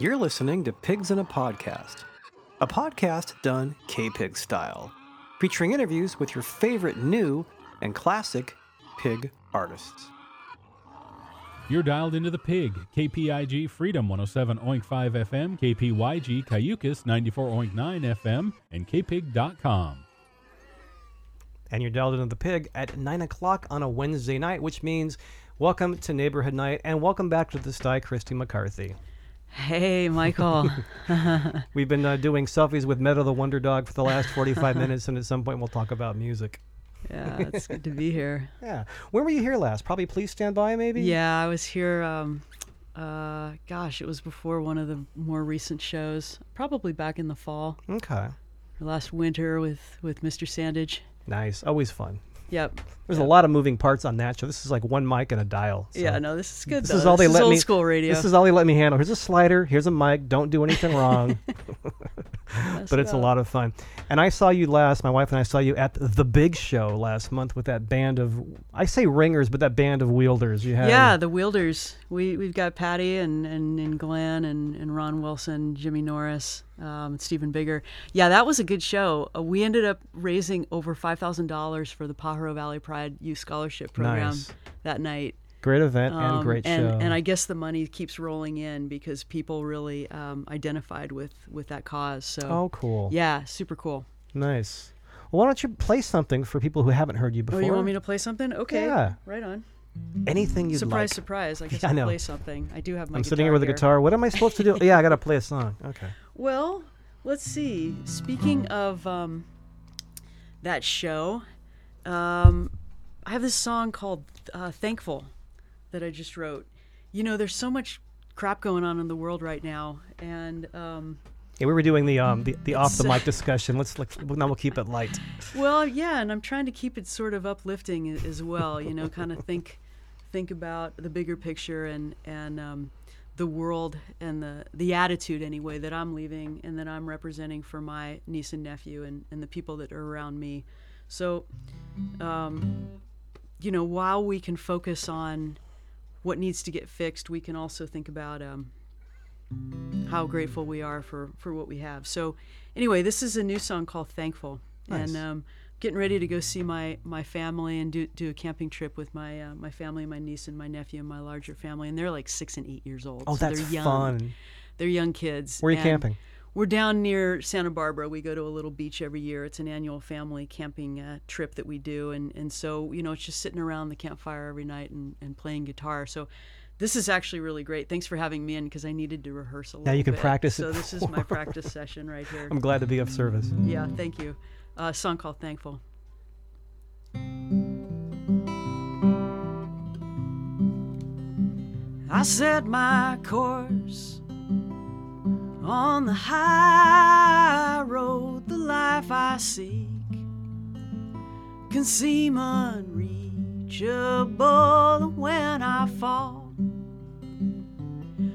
You're listening to Pigs in a Podcast, a podcast done K Pig style, featuring interviews with your favorite new and classic pig artists. You're dialed into the pig. KPIG Freedom 107 Oink 5 FM, KPYG Cayucos 94 Oink 9 FM, and kpig.com. And you're dialed into the pig at 9 o'clock on a Wednesday night, which means welcome to Neighborhood Night and welcome back to the Sty Christie McCarthy. Hey, Michael. We've been uh, doing selfies with Meadow the Wonder Dog for the last 45 minutes, and at some point we'll talk about music. yeah, it's good to be here. Yeah. When were you here last? Probably Please Stand By, maybe? Yeah, I was here. Um, uh, gosh, it was before one of the more recent shows. Probably back in the fall, Okay. last winter with with Mr. Sandage. Nice. Always fun. Yep. There's Yep. a lot of moving parts on that show. This is like one mic and a dial. so- Yeah, no, this is good. This though. is all they let old me- school radio. This is all he let me handle. Here's a slider. Here's a mic. Don't do anything wrong. But it's a lot of fun. And I saw you last. My wife and I saw you at the Big Show last month with that band of I say ringers, but that band of wielders. You had Yeah, the Wielders. We we've got Patty and and, and Glenn and, and Ron Wilson, Jimmy Norris, um, Stephen Bigger. Yeah, that was a good show. Uh, we ended up raising over five thousand dollars for the Pajaro Valley Pride Youth Scholarship Program Nice. that night. Great event and Um, great and, show. And I guess the money keeps rolling in because people really um, identified with with that cause. So oh, cool. yeah, super cool. Nice. Well, why don't you play something for people who haven't heard you before? Oh, you want me to play something? Okay, Yeah. right on. Anything you'd surprise, like. surprise! I guess Yeah, I know. play something. I do have my. I'm sitting here with a guitar. What am I supposed to do? yeah, I got to play a song. Okay. Well, let's see. Speaking of um, that show, um, I have this song called uh, "Thankful" that I just wrote. You know, there's so much crap going on in the world right now, and um, Yeah, we were doing the um the, the off the mic discussion. Let's let's now we'll keep it light. well, yeah, and I'm trying to keep it sort of uplifting as well. You know, kind of think think about the bigger picture and and um, the world and the the attitude anyway that I'm leaving and that I'm representing for my niece and nephew and and the people that are around me. So, um, you know, while we can focus on what needs to get fixed, we can also think about um, how grateful we are for for what we have. So, anyway, this is a new song called "Thankful," Nice. and um, getting ready to go see my my family and do do a camping trip with my uh, my family, my niece and my nephew, and my larger family, and they're like six and eight years old. Oh, so that's they're young. fun. They're young kids. Where are you and camping? We're down near Santa Barbara. We go to a little beach every year. It's an annual family camping uh, trip that we do, and and so you know it's just sitting around the campfire every night and, and playing guitar. So. This is actually really great. Thanks for having me in because I needed to rehearse a little Now you can bit. practice it So this is my practice session right here. I'm glad to be of service. Yeah, thank you. A song called Thankful. I set my course on the high road, the life I seek can seem unreachable when I fall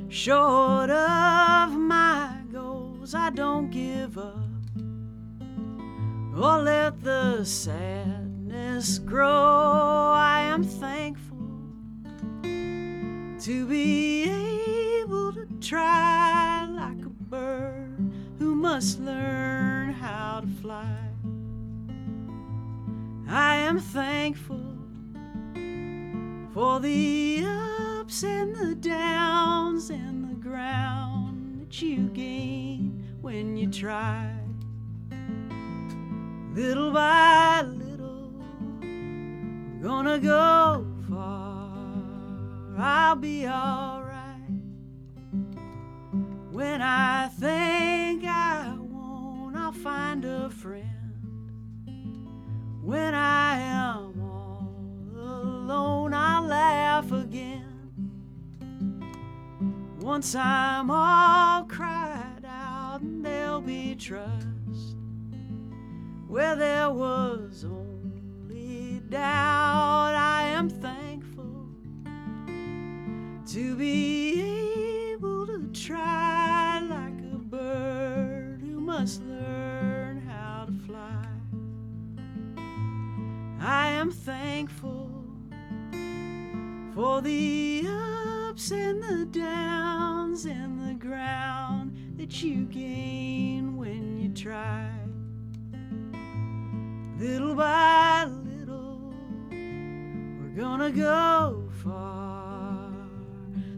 short of my goals. I don't give up or let the sadness grow. I am thankful to be able to try must learn how to fly. I am thankful for the ups and the downs and the ground that you gain when you try. Little by little, I'm gonna go far. I'll be alright. When I think a friend. When I am all alone, I'll laugh again. Once I'm all cried out, and there'll be trust where there was only doubt. I am thankful to be able to try I am thankful for the ups and the downs and the ground that you gain when you try. Little by little, we're gonna go far.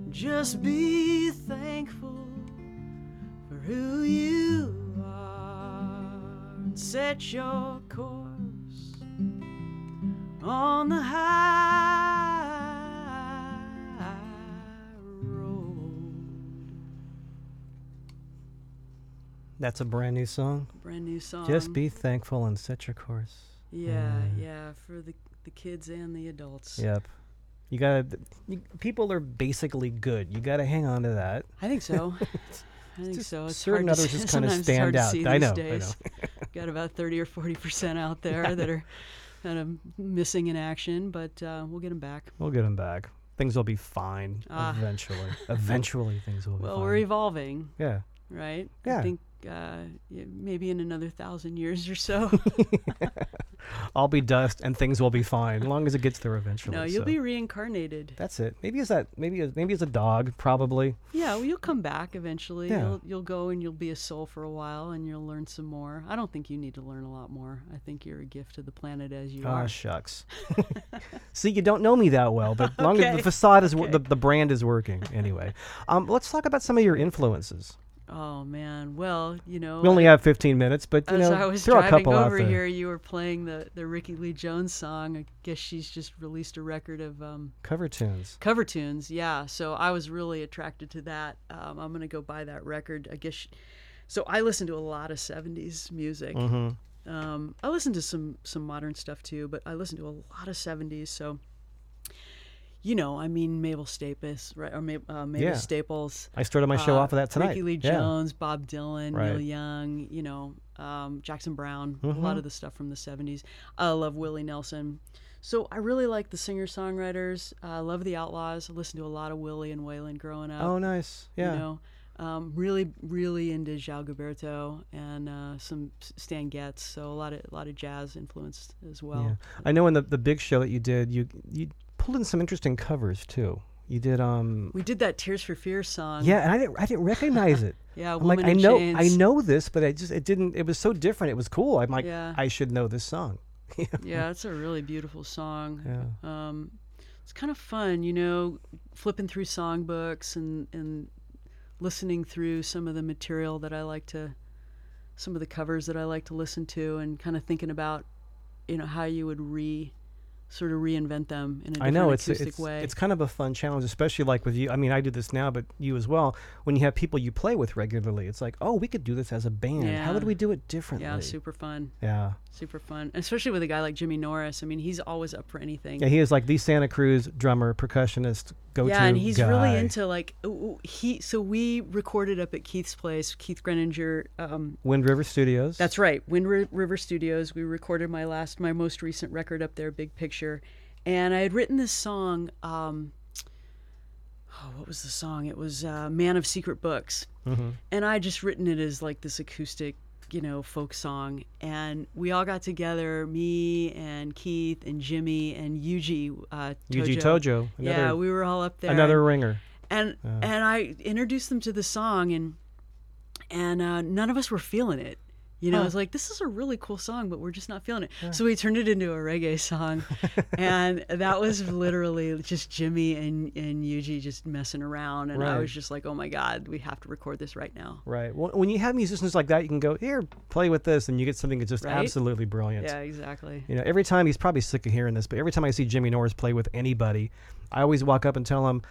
Just be thankful for who you are and set your course on the high road. That's a brand new song. Brand new song. Just be thankful and set your course. Yeah, yeah, for the the kids and the adults. Yep. You gotta. You, people are basically good. You gotta hang on to that. I think so. I think just so. It's certain others just kinda stand hard to out. I these know, I days. Got about thirty or forty percent out there that are kind of missing in action, but uh, we'll get them back. We'll get them back. Things will be fine Ah. eventually. eventually, things will be Well, fine. we're evolving, yeah. right? Yeah. I think uh, maybe in another thousand years or so. I'll be dust and things will be fine as long as it gets there eventually. no, you'll so. be reincarnated. That's it. Maybe as that. Maybe as, maybe as a dog. Probably. Yeah, well, you'll come back eventually. Yeah. You'll you'll go and you'll be a soul for a while, and you'll learn some more. I don't think you need to learn a lot more. I think you're a gift to the planet as you Ah, are. shucks. See, you don't know me that well, but as long as the facade is Okay. the, the brand is working anyway. Um, let's talk about some of your influences. Oh man, well, you know, We only have 15 minutes, but you as know, I was throw a couple over here, you were playing the the Rickie Lee Jones song. I guess she's just released a record of um, Cover tunes. cover tunes. Yeah, so I was really attracted to that. Um, I'm gonna go buy that record. I guess. She, so I listen to a lot of '70s music. Mm-hmm. Um, I listen to some some modern stuff too, but I listen to a lot of '70s. So, you know, I mean, Mabel Staples, right? Or Ma- uh, Mavis Yeah. Staples. I started my show uh, off of that tonight. Rickie Lee Yeah. Jones, Bob Dylan, Neil Young, you know, um, Jackson Browne, a Mhm. lot of the stuff from the 70s. I love Willie Nelson. So I really like the singer songwriters. I love the Outlaws. I listened to a lot of Willie and Waylon growing up. Oh, nice. Yeah. You know, um, really, really into João Gilberto and uh, some Stan Getz. So a lot of a lot of jazz influenced as well. yeah. I know in the the big show that you did, you you pulled in some interesting covers too. You did um. We did that Tears for Fears song. Yeah, and I didn't I didn't recognize it. Yeah, I'm like I know Chains. I know this, but I just it didn't. It was so different. It was cool. I'm like Yeah. I should know this song. Yeah, it's a really beautiful song. Yeah. um, it's kind of fun, you know, flipping through songbooks and and listening through some of the material that I like to, some of the covers that I like to listen to, and kind of thinking about, you know, how you would re, sort of reinvent them in a I different know it's acoustic it's way. it's kind of a fun challenge, especially like with you. I mean, I do this now, but you as well. When you have people you play with regularly, it's like, oh, we could do this as a band. How would we do it differently? yeah, super fun, yeah. super fun, especially with a guy like Jimmy Norris. I mean, he's always up for anything. Yeah, he is like the Santa Cruz drummer, percussionist, go-to yeah, and he's guy. really into like he. So we recorded up at Keith's place, Keith Greninger. Um, Wind River Studios. That's right, Wind Ri- River Studios. We recorded my last, my most recent record up there, Big Picture, and I had written this song. Um, oh, what was the song? It was uh, "Man of Secret Books," Mm-hmm. and I just written it as like this acoustic, you know, folk song. And we all got together, me and Keith and Jimmy and Yuji uh, Yuji Tojo. Tojo. Another, yeah, we were all up there. another ringer. and Yeah. and I introduced them to the song and and uh, none of us were feeling it. You know, Huh. I was like, "This is a really cool song, but we're just not feeling it." So we turned it into a reggae song, and that was literally just Jimmy and and Yuji just messing around, and I was just like, "Oh my god, we have to record this right now." Right. Well, when you have musicians like that, you can go here, play with this, and you get something that's just Right? absolutely brilliant. Yeah, exactly. You know, every time he's probably sick of hearing this, but every time I see Jimmy Norris play with anybody, I always walk up and tell him,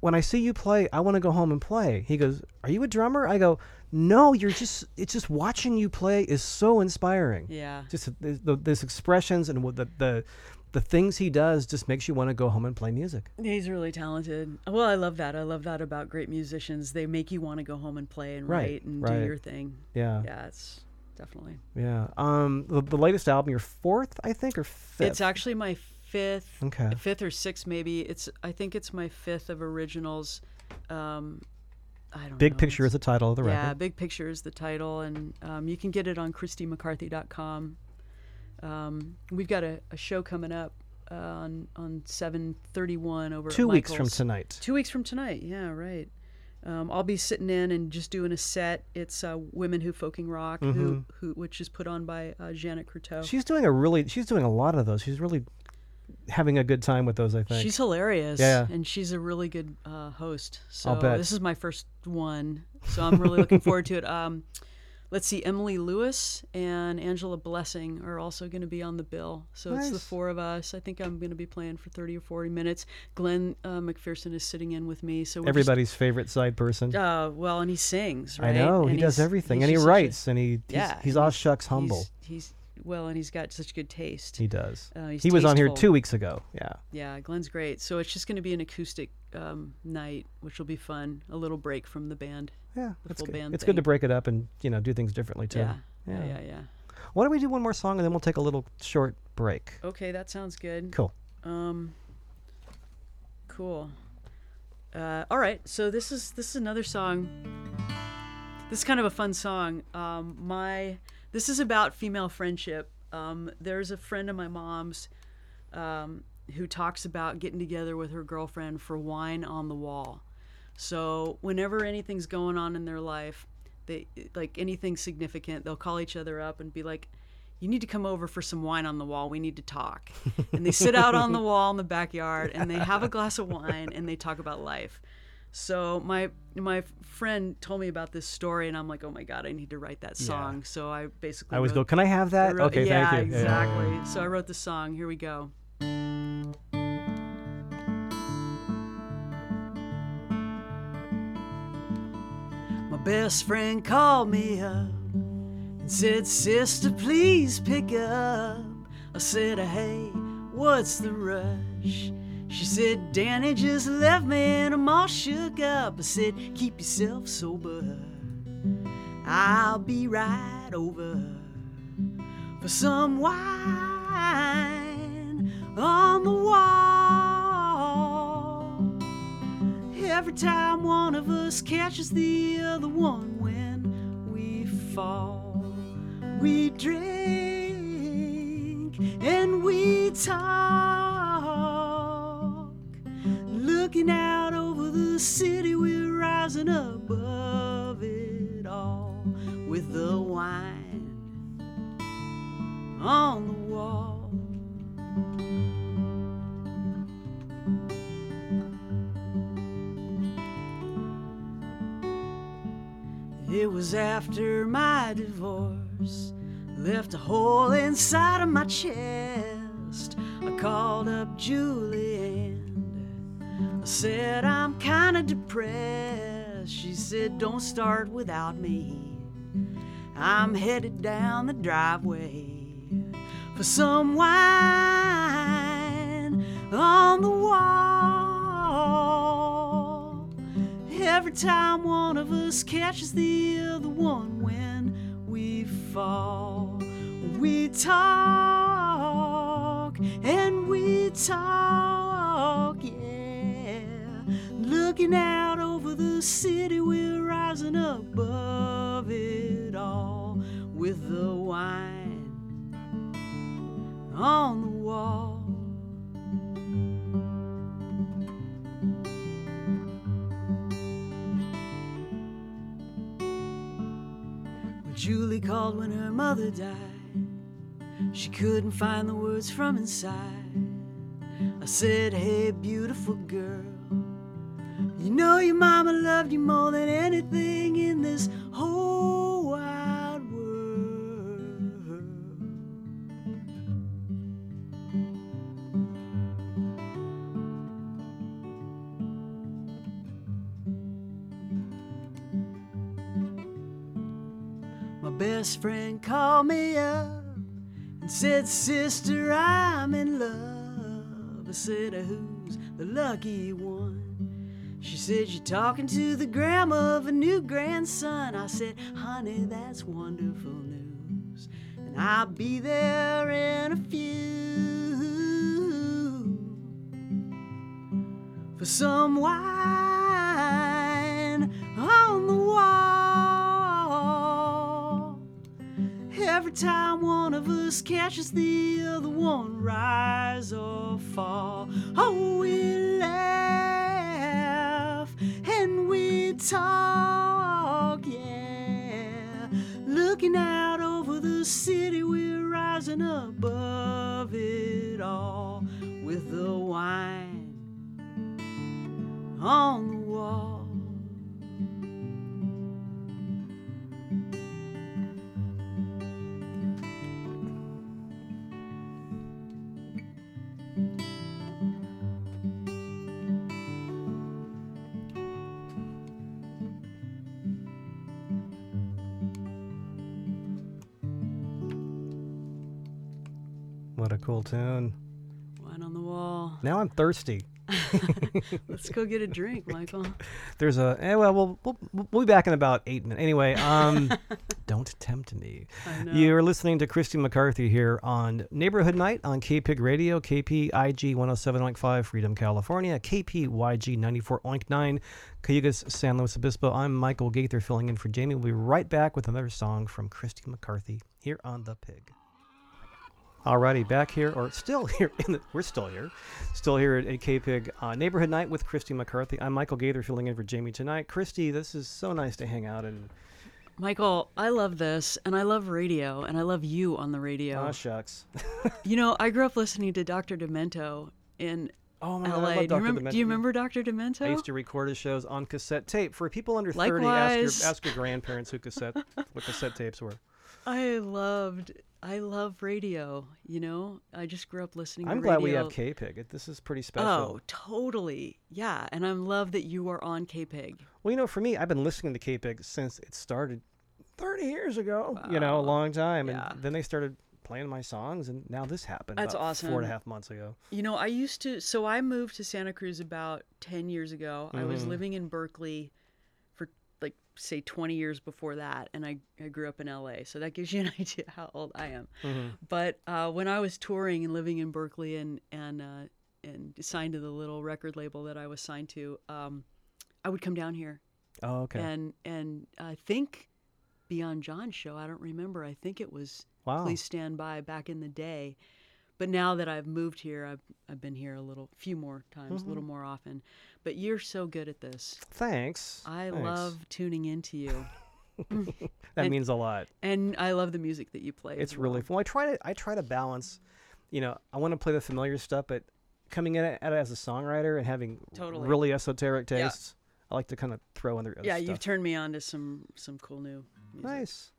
"When I see you play, I want to go home and play." He goes, "Are you a drummer?" I go, "No, you're just. It's just watching you play is so inspiring. Yeah. Just the, the, this expressions and what the the the things he does just makes you want to go home and play music. He's really talented. Well, I love that. I love that about great musicians. They make you want to go home and play and Right, write and right. do your thing. Yeah. Yeah, it's definitely. Yeah. Um, the, the latest album, your fourth, I think, or fifth. It's actually my fifth, Okay. fifth or sixth maybe. It's I think it's my fifth of originals. Um, I don't Big know. Picture is the title of the record. yeah. Big Picture is the title, and um, you can get it on ChristieMcCarthy.com. Um, we've got a, a show coming up uh, on on seven thirty one over Two weeks from tonight. Two weeks from tonight. Yeah, right. Um, I'll be sitting in and just doing a set. It's uh, Women Who Folking Rock, who, who which is put on by uh, Janet Croteau. She's doing a really. She's doing a lot of those. She's really having a good time with those. I think. She's hilarious. Yeah. And she's a really good uh, host. So I'll bet. this is my first one. So I'm really looking forward to it. Um, let's see, Emily Lewis and Angela Blessing are also going to be on the bill. So it's the four of us. I think I'm going to be playing for 30 or 40 minutes. Glenn uh, McPherson is sitting in with me. So we're just- Everybody's favorite side person. uh, well, and he sings, right? I know he does everything, and he just such a- writes, and he he's, yeah, he's and all shucks humble. He's, he's well, and he's got such good taste. He does. Uh, he was on here two weeks ago. Yeah. Yeah, Glenn's great. So it's just going to be an acoustic um, night, which will be fun. A little break from the band. Yeah, The it's full good. band It's good to break it up and you know do things differently too. Yeah. Yeah, Yeah. yeah, yeah. Why don't we do one more song and then we'll take a little short break? Okay, that sounds good. Cool. Um, cool. Uh, all right, so this is this is another song. This is kind of a fun song. Um, my this is about female friendship. Um, there's a friend of my mom's um, who talks about getting together with her girlfriend for wine on the wall. So whenever anything's going on in their life, they like anything significant, they'll call each other up and be like, "You need to come over for some wine on the wall. We need to talk." and they sit out on the wall in the backyard and they have a glass of wine and they talk about life. So my my friend told me about this story and I'm like, "Oh my god, I need to write that song." So I basically I always go, "Can I have I that?" wrote- okay, yeah, thank you. Yeah, yeah. exactly. So I wrote the song. Here we go. My best friend called me up and said, Sister, please pick up. I said, Hey, what's the rush? She said, Danny just left me and I'm all shook up. I said, Keep yourself sober. I'll be right over for some wine on the wall. Every time one of us catches the other one when we fall, we drink and we talk. Looking out over the city, we're rising above it all with the wine on the wall. It was after my divorce left a hole inside of my chest. I called up I said I'm kinda depressed. She said, Don't start without me. I'm headed down the driveway for some wine on the wall. Every time one of us catches the other one when we fall, we talk and we talk, yeah. Looking out over the city, we're rising above it all with the wine on the wall. When Julie called when her mother died, she couldn't find the words from inside. I said, Hey, beautiful girl, you know your mama loved you more than anything in this whole wide world. My best friend called me up and said, Sister, I'm in love. I said, Who's the lucky one? She said, You're talking to the grandma of a new grandson. I said, Honey, that's wonderful news. And I'll be there in a few for some wine on the wall. Every time one of us catches the other one, rise or fall. Oh, we laugh we talk, yeah. Looking out over the city, we're rising above it all with the wine on cool tune. Wine on the wall. Now I'm thirsty. Let's go get a drink, Michael. There's a eh, well, we'll we'll we'll be back in about eight minutes. Anyway, um, don't tempt me. You're listening to Christie McCarthy here on Neighborhood Night on KPIG Radio, KPIG 107.5 Freedom, California, KPYG 94.9 Cayucos, San Luis Obispo. I'm Michael Gaither filling in for Jamie. We'll be right back with another song from Christie McCarthy here on The Pig. Alrighty, back here, or still here. In the, we're still here, still here at, at KPIG uh, Neighborhood Night with Christie McCarthy. I'm Michael Gaither filling in for Jamie tonight. Christie, this is so nice to hang out and. Michael, I love this, and I love radio, and I love you on the radio. Aw, shucks. You know, I grew up listening to Dr. Demento in Oh my LA. God, I love do, you Dr. remember, do you remember Dr. Demento? I used to record his shows on cassette tape. For people under 30, ask your, ask your grandparents who cassette what cassette tapes were. I loved, I love radio. You know, I just grew up listening. To it. I'm glad we have KPIG. It- This is pretty special. Oh, totally. Yeah, and I love that you are on KPIG. Well, you know, for me, I've been listening to KPIG since it started 30 years ago. You know, a long time. Yeah. And then they started playing my songs, and now this happened. That's about Four and a awesome. half months ago. You know, I used to. So I moved to Santa Cruz about ten years ago. I was Mhm. living in Berkeley say twenty years before that, and I, I grew up in LA. So that gives you an idea how old I am. Mhm. But uh, when I was touring and living in Berkeley and and uh, and signed to the little record label that I was signed to, um, I would come down here Oh, okay. and and I think Beyond John's show. I don't remember. I think it was wow. Please Stand By back in the day. But now that I've moved here, I've I've been here a little, few more times, a little mm-hmm. more often. But you're so good at this. Thanks. I Thanks. love tuning into you, That and- means a lot. and I love the music that you play. It's really well. fun. Well, I try to I try to balance. You know, I want to play the familiar stuff, but coming in at it as a songwriter and having Totally. really esoteric Yeah. tastes, I like to kind of throw in the other Yeah, stuff. you've turned me on to some some cool new music. Nice.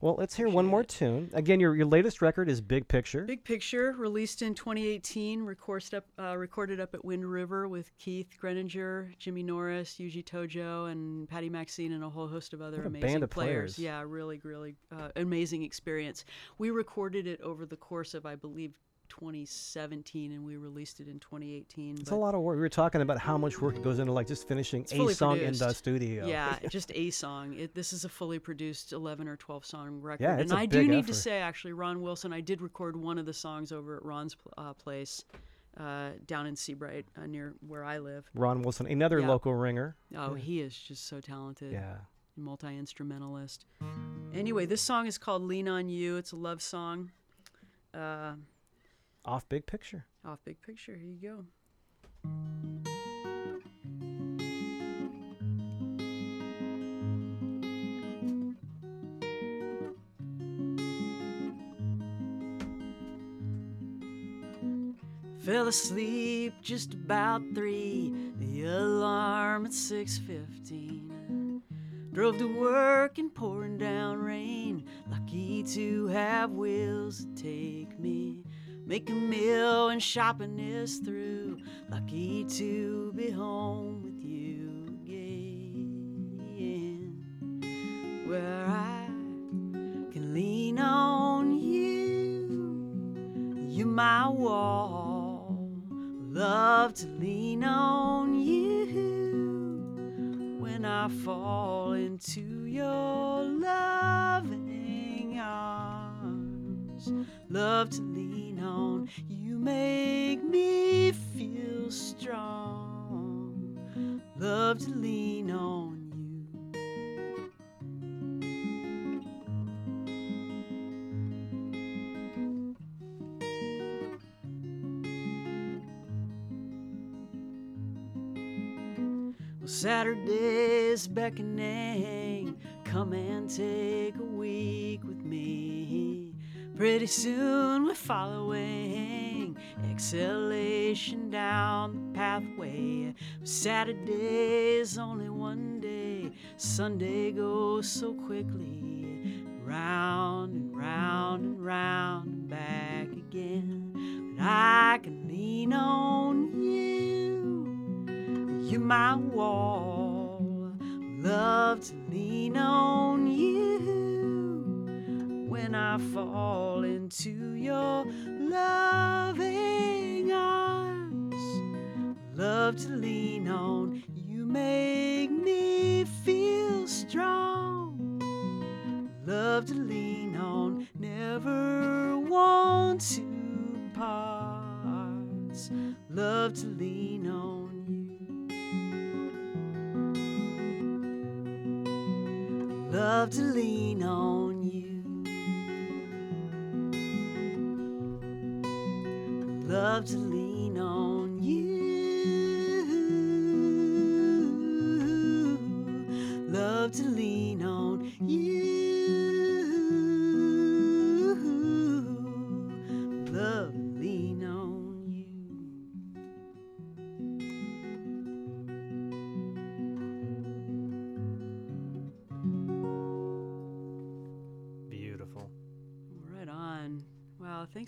Well, let's hear one more it. tune. Again, your your latest record is Big Picture. Big Picture, released in 2018, recorded up, uh, recorded up at Wind River with Keith Greninger, Jimmy Norris, Yuji Tojo, and Patty Maxine, and a whole host of other What a amazing band of players. players. Yeah, really, really uh, amazing experience. We recorded it over the course of, I believe, 2017, and we released it in 2018. It's a lot of work. We were talking about how much work goes into like just finishing a song in the studio. Yeah, just a song. It, this is a fully produced 11 or 12 song record. Yeah, it's and a I do big need to say, actually, Ron Wilson, I did record one of the songs over at Ron's uh, place uh, down in Seabright uh, near where I live. Ron Wilson, another Yeah. local ringer. Oh, Yeah. he is just so talented. Yeah. Multi instrumentalist. Anyway, this song is called Lean on You. It's a love song. Uh, Off Big Picture. off Big Picture. Here you go. Fell asleep just about three. The alarm at six fifteen. Drove to work in pouring down rain. Lucky to have wheels to take me. Make a meal and shopping is through. Lucky to be home with you again. Where I can lean on you. You're my wall. Love to lean on you when I fall into your loving arms. Love to lean on. You make me feel strong. Love to lean on you. Saturday's beckoning. Come and take a week with me. Pretty soon we're following exhalation down the pathway. Saturday's only one day, Sunday goes so quickly. Round and round and round and back again. But I can lean on you. You're my wall. Love to lean on you when I fall into your loving arms. Love to lean on. You make me feel strong. Love to lean on. Never want to part. Love to lean on you. Love to lean on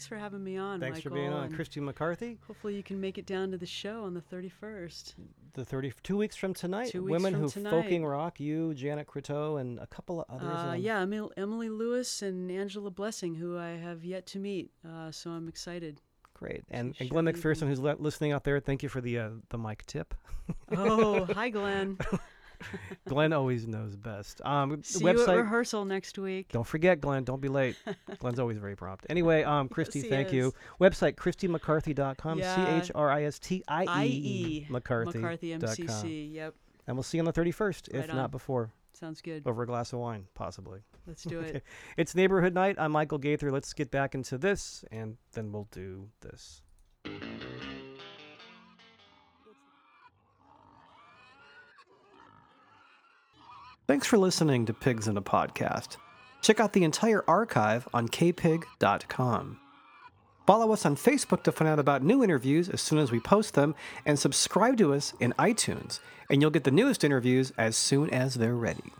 thanks for having me on. Thanks for being on. Christie McCarthy, Hopefully, you can make it down to the show on the 31st. the 32 weeks from tonight. Two weeks Women from Who tonight. Folking Rock, you, Janet Croteau, and a couple of others. Uh, um, yeah, Emil- Emily Lewis and Angela Blessing, who I have yet to meet. Uh, so I'm excited. Great. And, and Glenn McPherson, who's le- listening out there, thank you for the uh, the mic tip. Oh, hi, Glenn. Glenn always knows best. Um, See you at website. rehearsal next week. Don't forget, Glenn. Don't be late. Glenn's always very prompt. Anyway, um, Christie, he thank you. Website, ChristieMcCarthy.com. Yeah. C H R I S T I E McCarthy. McCarthy. MCC. Yep, And we'll see you on the 31st, if on. not before, sounds good. over a glass of wine, possibly. Let's do it. Okay. It's Neighborhood Night. I'm Michael Gaither. Let's get back into this, and then we'll do this. Thanks for listening to Pigs in a Podcast. Check out the entire archive on kpig.com. Follow us on Facebook to find out about new interviews as soon as we post them, and subscribe to us in iTunes, and you'll get the newest interviews as soon as they're ready.